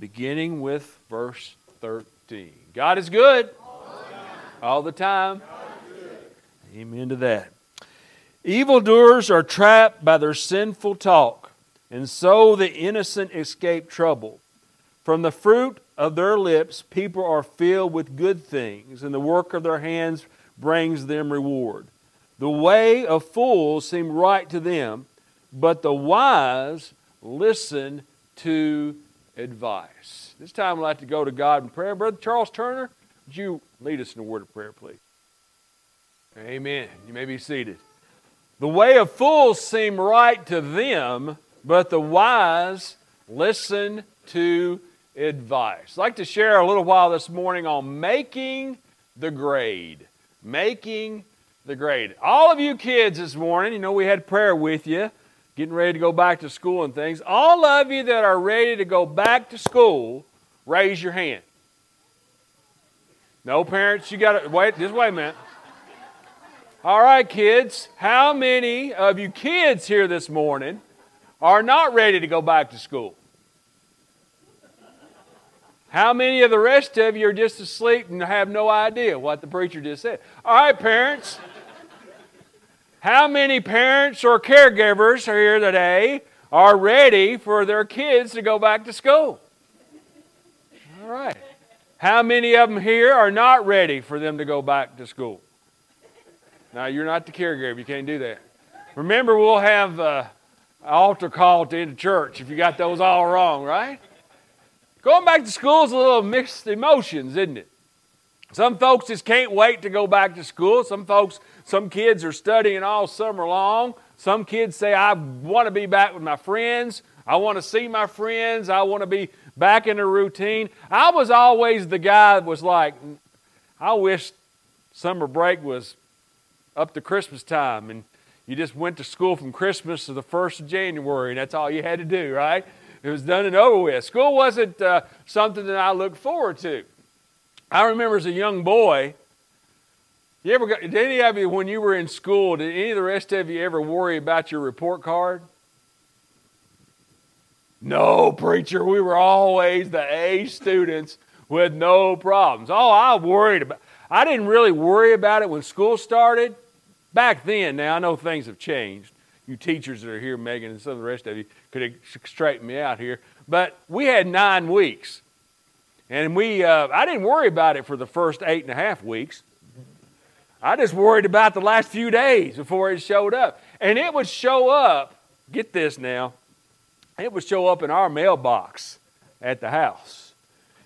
beginning with verse 13. God is good all the time. Amen to that. Evildoers are trapped by their sinful talk, and so the innocent escape trouble. From the fruit of their lips, people are filled with good things, and the work of their hands brings them reward. The way of fools seems right to them, but the wise listen to advice. This time I'd like to go to God in prayer. Brother Charles Turner, would you lead us in a word of prayer, please? Amen. You may be seated. The way of fools seem right to them, but the wise listen to advice. I'd like to share a little while this morning on making the grade. Making the grade. All of you kids this morning, you know, we had prayer with you, getting ready to go back to school and things. All of you that are ready to go back to school, raise your hand. No parents, you got to wait, just wait a minute. All right, kids, how many of you kids here this morning are not ready to go back to school? How many of the rest of you are just asleep and have no idea what the preacher just said? All right, parents. How many parents or caregivers are here today are ready for their kids to go back to school? All right. How many of them here are not ready for them to go back to school? Now, you're not the caregiver. You can't do that. Remember, we'll have uh, altar call the end of church if you got those all wrong, right? Going back to school is a little mixed emotions, isn't it? Some folks just can't wait to go back to school. Some folks, some kids are studying all summer long. Some kids say, I want to be back with my friends. I want to see my friends. I want to be back in a routine. I was always the guy that was like, I wish summer break was up to Christmas time and you just went to school from Christmas to the 1st of January and that's all you had to do, right? It was done and over with. School wasn't uh, something that I looked forward to. I remember as a young boy, you ever got, did any of you, when you were in school, did any of the rest of you ever worry about your report card? No, preacher, we were always the A students with no problems. Oh, I worried about I didn't really worry about it when school started. Back then, now I know things have changed. You teachers that are here, Megan, and some of the rest of you could straighten me out here. But we had nine weeks. And we, uh, I didn't worry about it for the first eight and a half weeks. I just worried about the last few days before it showed up. And it would show up, get this now, it would show up in our mailbox at the house.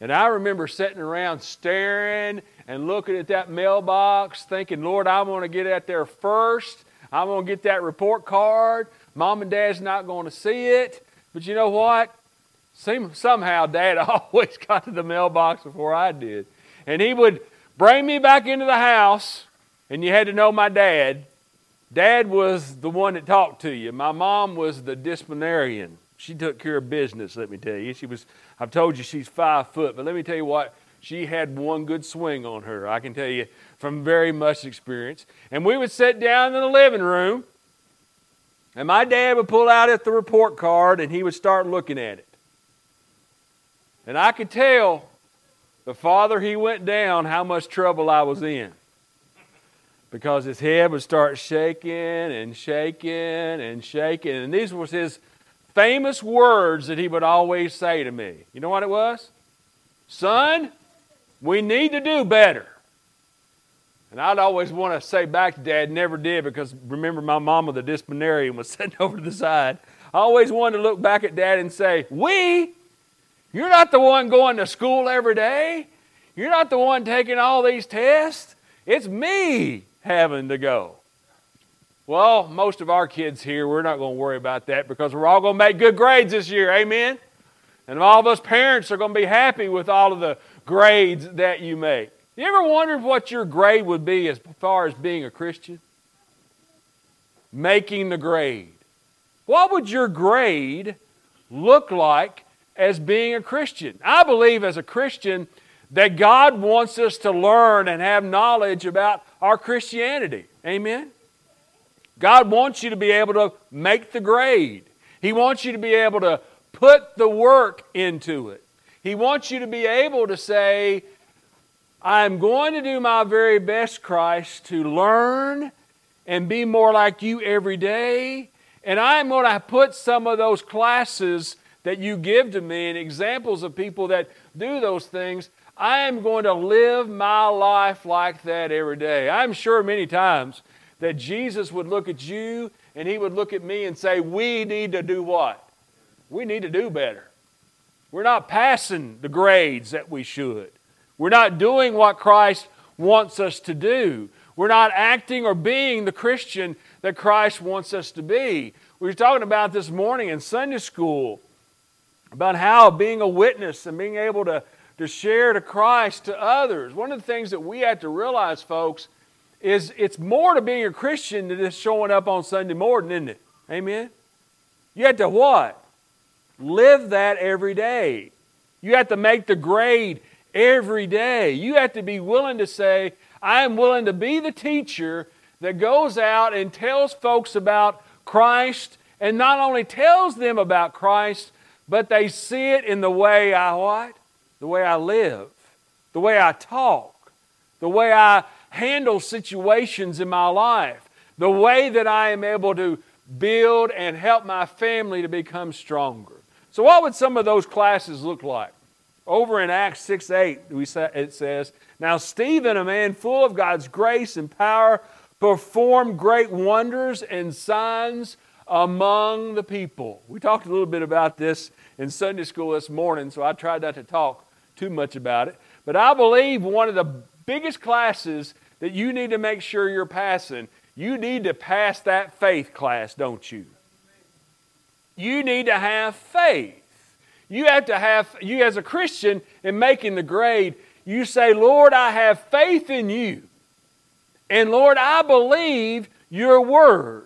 And I remember sitting around staring and looking at that mailbox, thinking, Lord, I'm going to get out there first. I'm going to get that report card. Mom and Dad's not going to see it. But you know what? somehow Dad always got to the mailbox before I did. And he would bring me back into the house, and you had to know my dad. Dad was the one that talked to you. My mom was the disciplinarian. She took care of business, let me tell you. She was, I've told you she's five foot, but let me tell you what, she had one good swing on her. I can tell you from very much experience. And we would sit down in the living room, and my dad would pull out at the report card and he would start looking at it. And I could tell the farther he went down how much trouble I was in. Because his head would start shaking and shaking and shaking. And these were his famous words that he would always say to me. You know what it was? Son, we need to do better. And I'd always want to say back to Dad, never did, because remember my mama, the disciplinarian, was sitting over to the side. I always wanted to look back at Dad and say, We you're not the one going to school every day. You're not the one taking all these tests. It's me having to go. Well, most of our kids here, we're not going to worry about that because we're all going to make good grades this year. Amen? And all of us parents are going to be happy with all of the grades that you make. You ever wondered what your grade would be as far as being a Christian? Making the grade. What would your grade look like as being a Christian. I believe as a Christian that God wants us to learn and have knowledge about our Christianity. Amen? God wants you to be able to make the grade, He wants you to be able to put the work into it. He wants you to be able to say, I'm going to do my very best, Christ, to learn and be more like you every day. And I'm going to put some of those classes that you give to me and examples of people that do those things. I am going to live my life like that every day. I'm sure many times that Jesus would look at you and he would look at me and say, We need to do what? We need to do better. We're not passing the grades that we should. We're not doing what Christ wants us to do. We're not acting or being the Christian that Christ wants us to be. We were talking about this morning in Sunday school about how being a witness and being able to, to share to Christ to others. One of the things that we have to realize, folks, is it's more to being a Christian than just showing up on Sunday morning, isn't it? Amen? You have to what? Live that every day. You have to make the grade every day. You have to be willing to say, I am willing to be the teacher that goes out and tells folks about Christ and not only tells them about Christ, but they see it in the way I what? The way I live, the way I talk, the way I handle situations in my life, the way that I am able to build and help my family to become stronger. So, what would some of those classes look like? Over in Acts 6 8, it says, Now Stephen, a man full of God's grace and power, performed great wonders and signs among the people. We talked a little bit about this in Sunday school this morning, so I tried not to talk too much about it. But I believe one of the biggest classes that you need to make sure you're passing, you need to pass that faith class, don't you? You need to have faith. You have to have, you as a Christian, in making the grade, you say, Lord, I have faith in you. And Lord, I believe your word.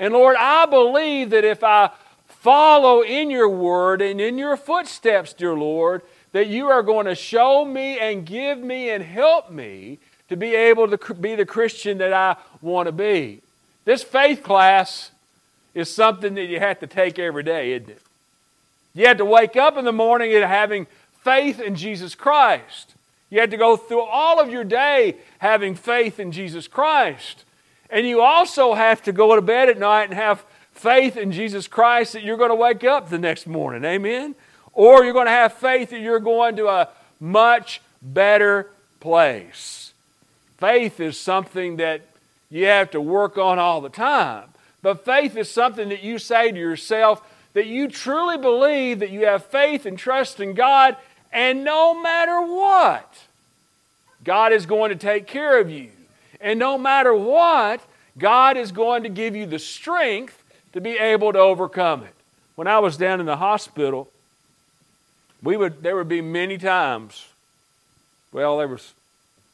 And Lord, I believe that if I follow in your word and in your footsteps, dear Lord, that you are going to show me and give me and help me to be able to be the Christian that I want to be. This faith class is something that you have to take every day, isn't it? You have to wake up in the morning and having faith in Jesus Christ. You have to go through all of your day having faith in Jesus Christ. And you also have to go to bed at night and have faith in Jesus Christ that you're going to wake up the next morning. Amen? Or you're going to have faith that you're going to a much better place. Faith is something that you have to work on all the time. But faith is something that you say to yourself that you truly believe that you have faith and trust in God, and no matter what, God is going to take care of you. And no matter what, God is going to give you the strength to be able to overcome it. When I was down in the hospital, we would there would be many times, well, there was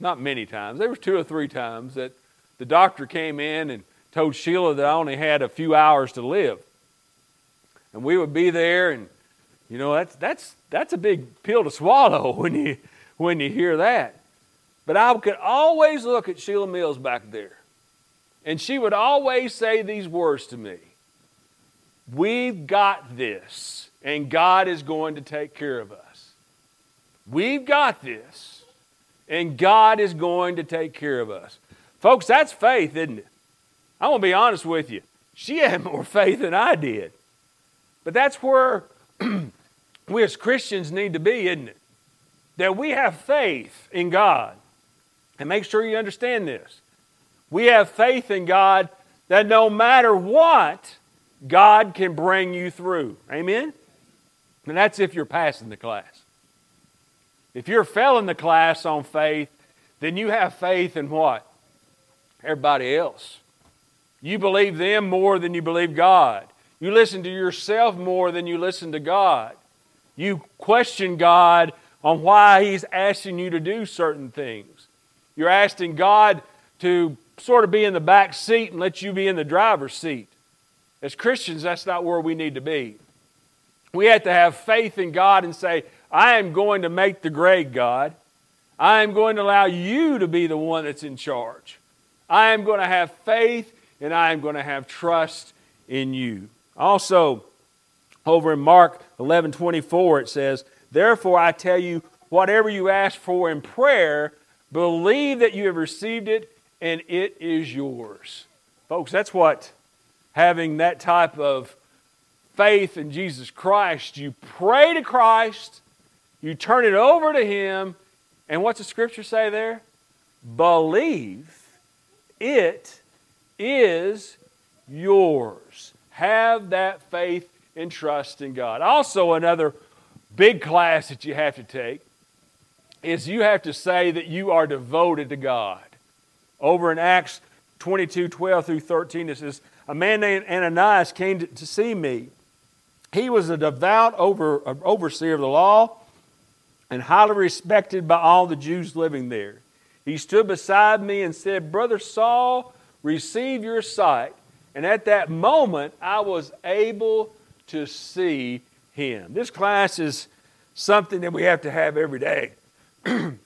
not many times, there was two or three times that the doctor came in and told Sheila that I only had a few hours to live. And we would be there and you know that's that's that's a big pill to swallow when you when you hear that. But I could always look at Sheila Mills back there. And she would always say these words to me We've got this, and God is going to take care of us. We've got this, and God is going to take care of us. Folks, that's faith, isn't it? I'm going to be honest with you. She had more faith than I did. But that's where we as Christians need to be, isn't it? That we have faith in God. And make sure you understand this. We have faith in God that no matter what, God can bring you through. Amen? And that's if you're passing the class. If you're failing the class on faith, then you have faith in what? Everybody else. You believe them more than you believe God. You listen to yourself more than you listen to God. You question God on why He's asking you to do certain things. You're asking God to sort of be in the back seat and let you be in the driver's seat. As Christians, that's not where we need to be. We have to have faith in God and say, I am going to make the grade, God. I am going to allow you to be the one that's in charge. I am going to have faith and I am going to have trust in you. Also, over in Mark 11 24, it says, Therefore, I tell you, whatever you ask for in prayer, believe that you have received it and it is yours. Folks, that's what having that type of faith in Jesus Christ, you pray to Christ, you turn it over to Him, and what's the scripture say there? Believe it is yours. Have that faith and trust in God. Also, another big class that you have to take is you have to say that you are devoted to God. Over in Acts 22 12 through 13, it says, A man named Ananias came to, see me. He was a devout over, overseer of the law and highly respected by all the Jews living there. He stood beside me and said, Brother Saul, receive your sight. And at that moment, I was able to see him. This class is something that we have to have every day.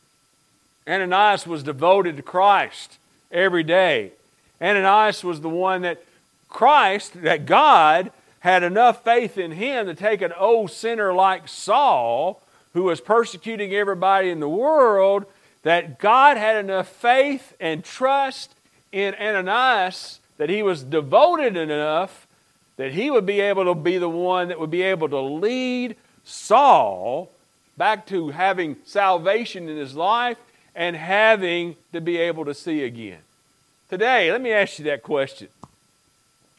Ananias was devoted to Christ every day. Ananias was the one that Christ, that God, had enough faith in him to take an old sinner like Saul, who was persecuting everybody in the world, that God had enough faith and trust in Ananias that he was devoted enough that he would be able to be the one that would be able to lead Saul back to having salvation in his life and having to be able to see again. Today, let me ask you that question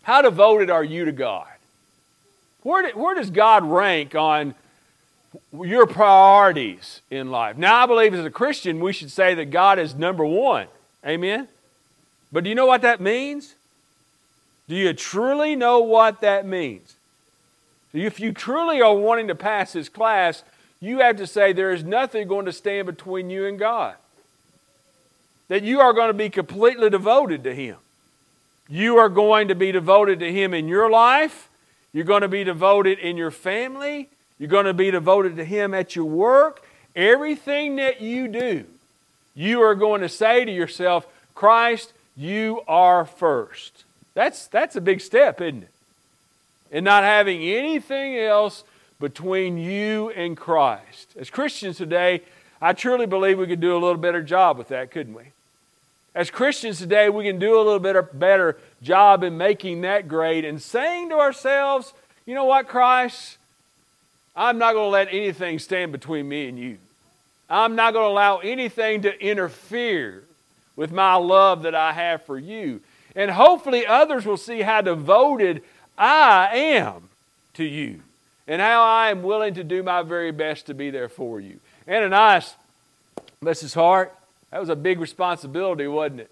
How devoted are you to God? Where, do, where does God rank on your priorities in life? Now, I believe as a Christian, we should say that God is number one. Amen? But do you know what that means? Do you truly know what that means? If you truly are wanting to pass this class, you have to say there is nothing going to stand between you and God. That you are going to be completely devoted to Him. You are going to be devoted to Him in your life. You're going to be devoted in your family. You're going to be devoted to Him at your work. Everything that you do, you are going to say to yourself, Christ, you are first. That's, that's a big step, isn't it? And not having anything else between you and Christ. As Christians today, I truly believe we could do a little better job with that, couldn't we? As Christians today, we can do a little bit better job in making that great and saying to ourselves, you know what, Christ? I'm not going to let anything stand between me and you. I'm not going to allow anything to interfere with my love that I have for you. And hopefully, others will see how devoted I am to you and how I am willing to do my very best to be there for you. Ananias, bless his heart, that was a big responsibility, wasn't it?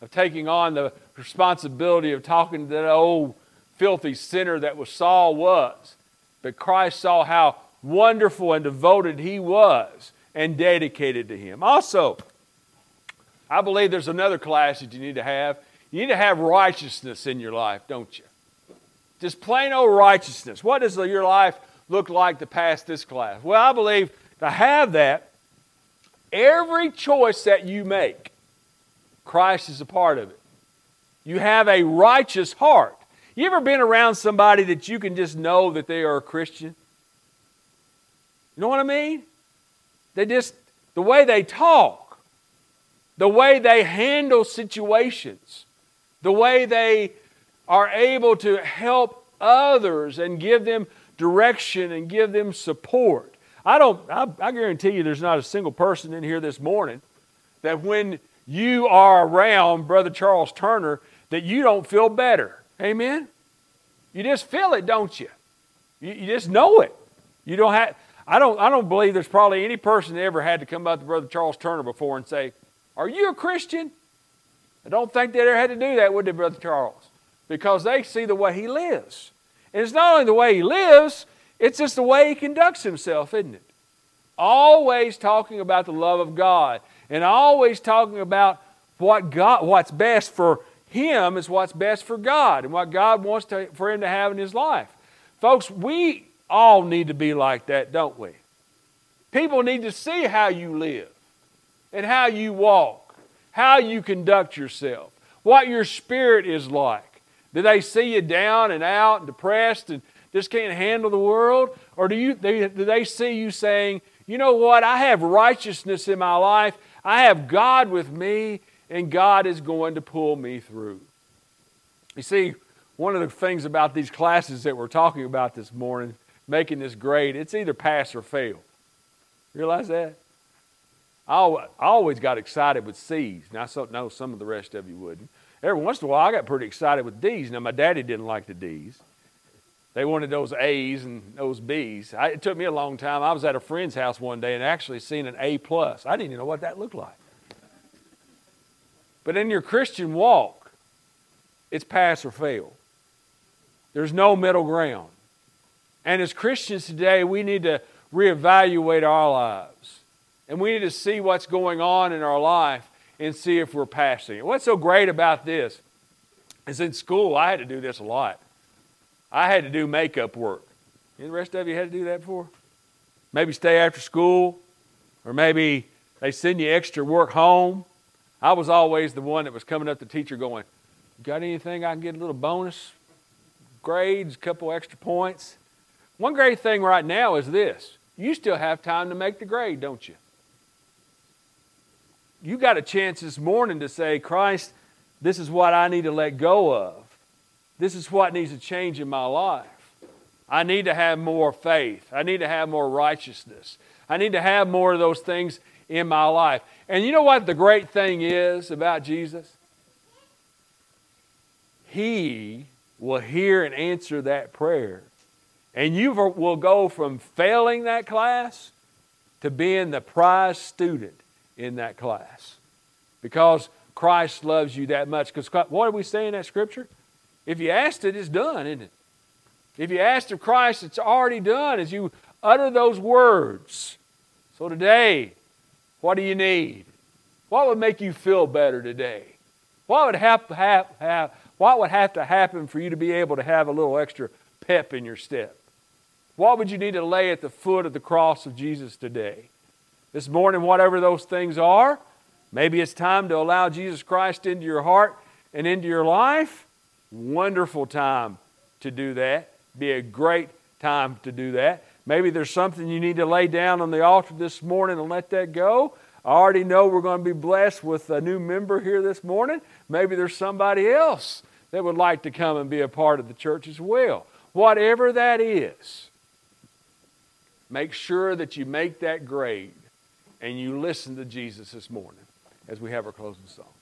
Of taking on the responsibility of talking to that old filthy sinner that was Saul was. But Christ saw how wonderful and devoted he was and dedicated to him. Also, I believe there's another class that you need to have. You need to have righteousness in your life, don't you? Just plain old righteousness. What does your life look like to pass this class? Well, I believe to have that, every choice that you make, Christ is a part of it. You have a righteous heart. You ever been around somebody that you can just know that they are a Christian? You know what I mean? They just, the way they talk, the way they handle situations, the way they are able to help others and give them direction and give them support. I don't, I, I, guarantee you there's not a single person in here this morning that when you are around Brother Charles Turner, that you don't feel better. Amen? You just feel it, don't you? You, you just know it. You don't have, I don't, I don't believe there's probably any person that ever had to come up to Brother Charles Turner before and say, are you a Christian? I don't think they ever had to do that, would they, Brother Charles? Because they see the way he lives. And it's not only the way he lives, it's just the way he conducts himself, isn't it? Always talking about the love of God and always talking about what God, what's best for him is what's best for God and what God wants to, for him to have in his life. Folks, we all need to be like that, don't we? People need to see how you live and how you walk, how you conduct yourself, what your spirit is like. Do they see you down and out and depressed? And just can't handle the world? Or do, you, do they see you saying, you know what, I have righteousness in my life, I have God with me, and God is going to pull me through? You see, one of the things about these classes that we're talking about this morning, making this grade, it's either pass or fail. Realize that? I always got excited with C's. Now, I know some of the rest of you wouldn't. Every once in a while, I got pretty excited with D's. Now, my daddy didn't like the D's. They wanted those A's and those B's. I, it took me a long time. I was at a friend's house one day and actually seen an A plus. I didn't even know what that looked like. But in your Christian walk, it's pass or fail. There's no middle ground. And as Christians today, we need to reevaluate our lives. And we need to see what's going on in our life and see if we're passing. What's so great about this is in school, I had to do this a lot. I had to do makeup work. And the rest of you had to do that before? Maybe stay after school, or maybe they send you extra work home. I was always the one that was coming up to the teacher going, Got anything I can get a little bonus grades, a couple extra points? One great thing right now is this you still have time to make the grade, don't you? You got a chance this morning to say, Christ, this is what I need to let go of. This is what needs to change in my life. I need to have more faith. I need to have more righteousness. I need to have more of those things in my life. And you know what the great thing is about Jesus? He will hear and answer that prayer. And you will go from failing that class to being the prize student in that class. Because Christ loves you that much. Because what are we saying in that scripture? If you asked it, it's done, isn't it? If you asked of Christ, it's already done as you utter those words. So today, what do you need? What would make you feel better today? What would have, have, have, what would have to happen for you to be able to have a little extra pep in your step? What would you need to lay at the foot of the cross of Jesus today? This morning, whatever those things are, maybe it's time to allow Jesus Christ into your heart and into your life. Wonderful time to do that. Be a great time to do that. Maybe there's something you need to lay down on the altar this morning and let that go. I already know we're going to be blessed with a new member here this morning. Maybe there's somebody else that would like to come and be a part of the church as well. Whatever that is, make sure that you make that grade and you listen to Jesus this morning as we have our closing song.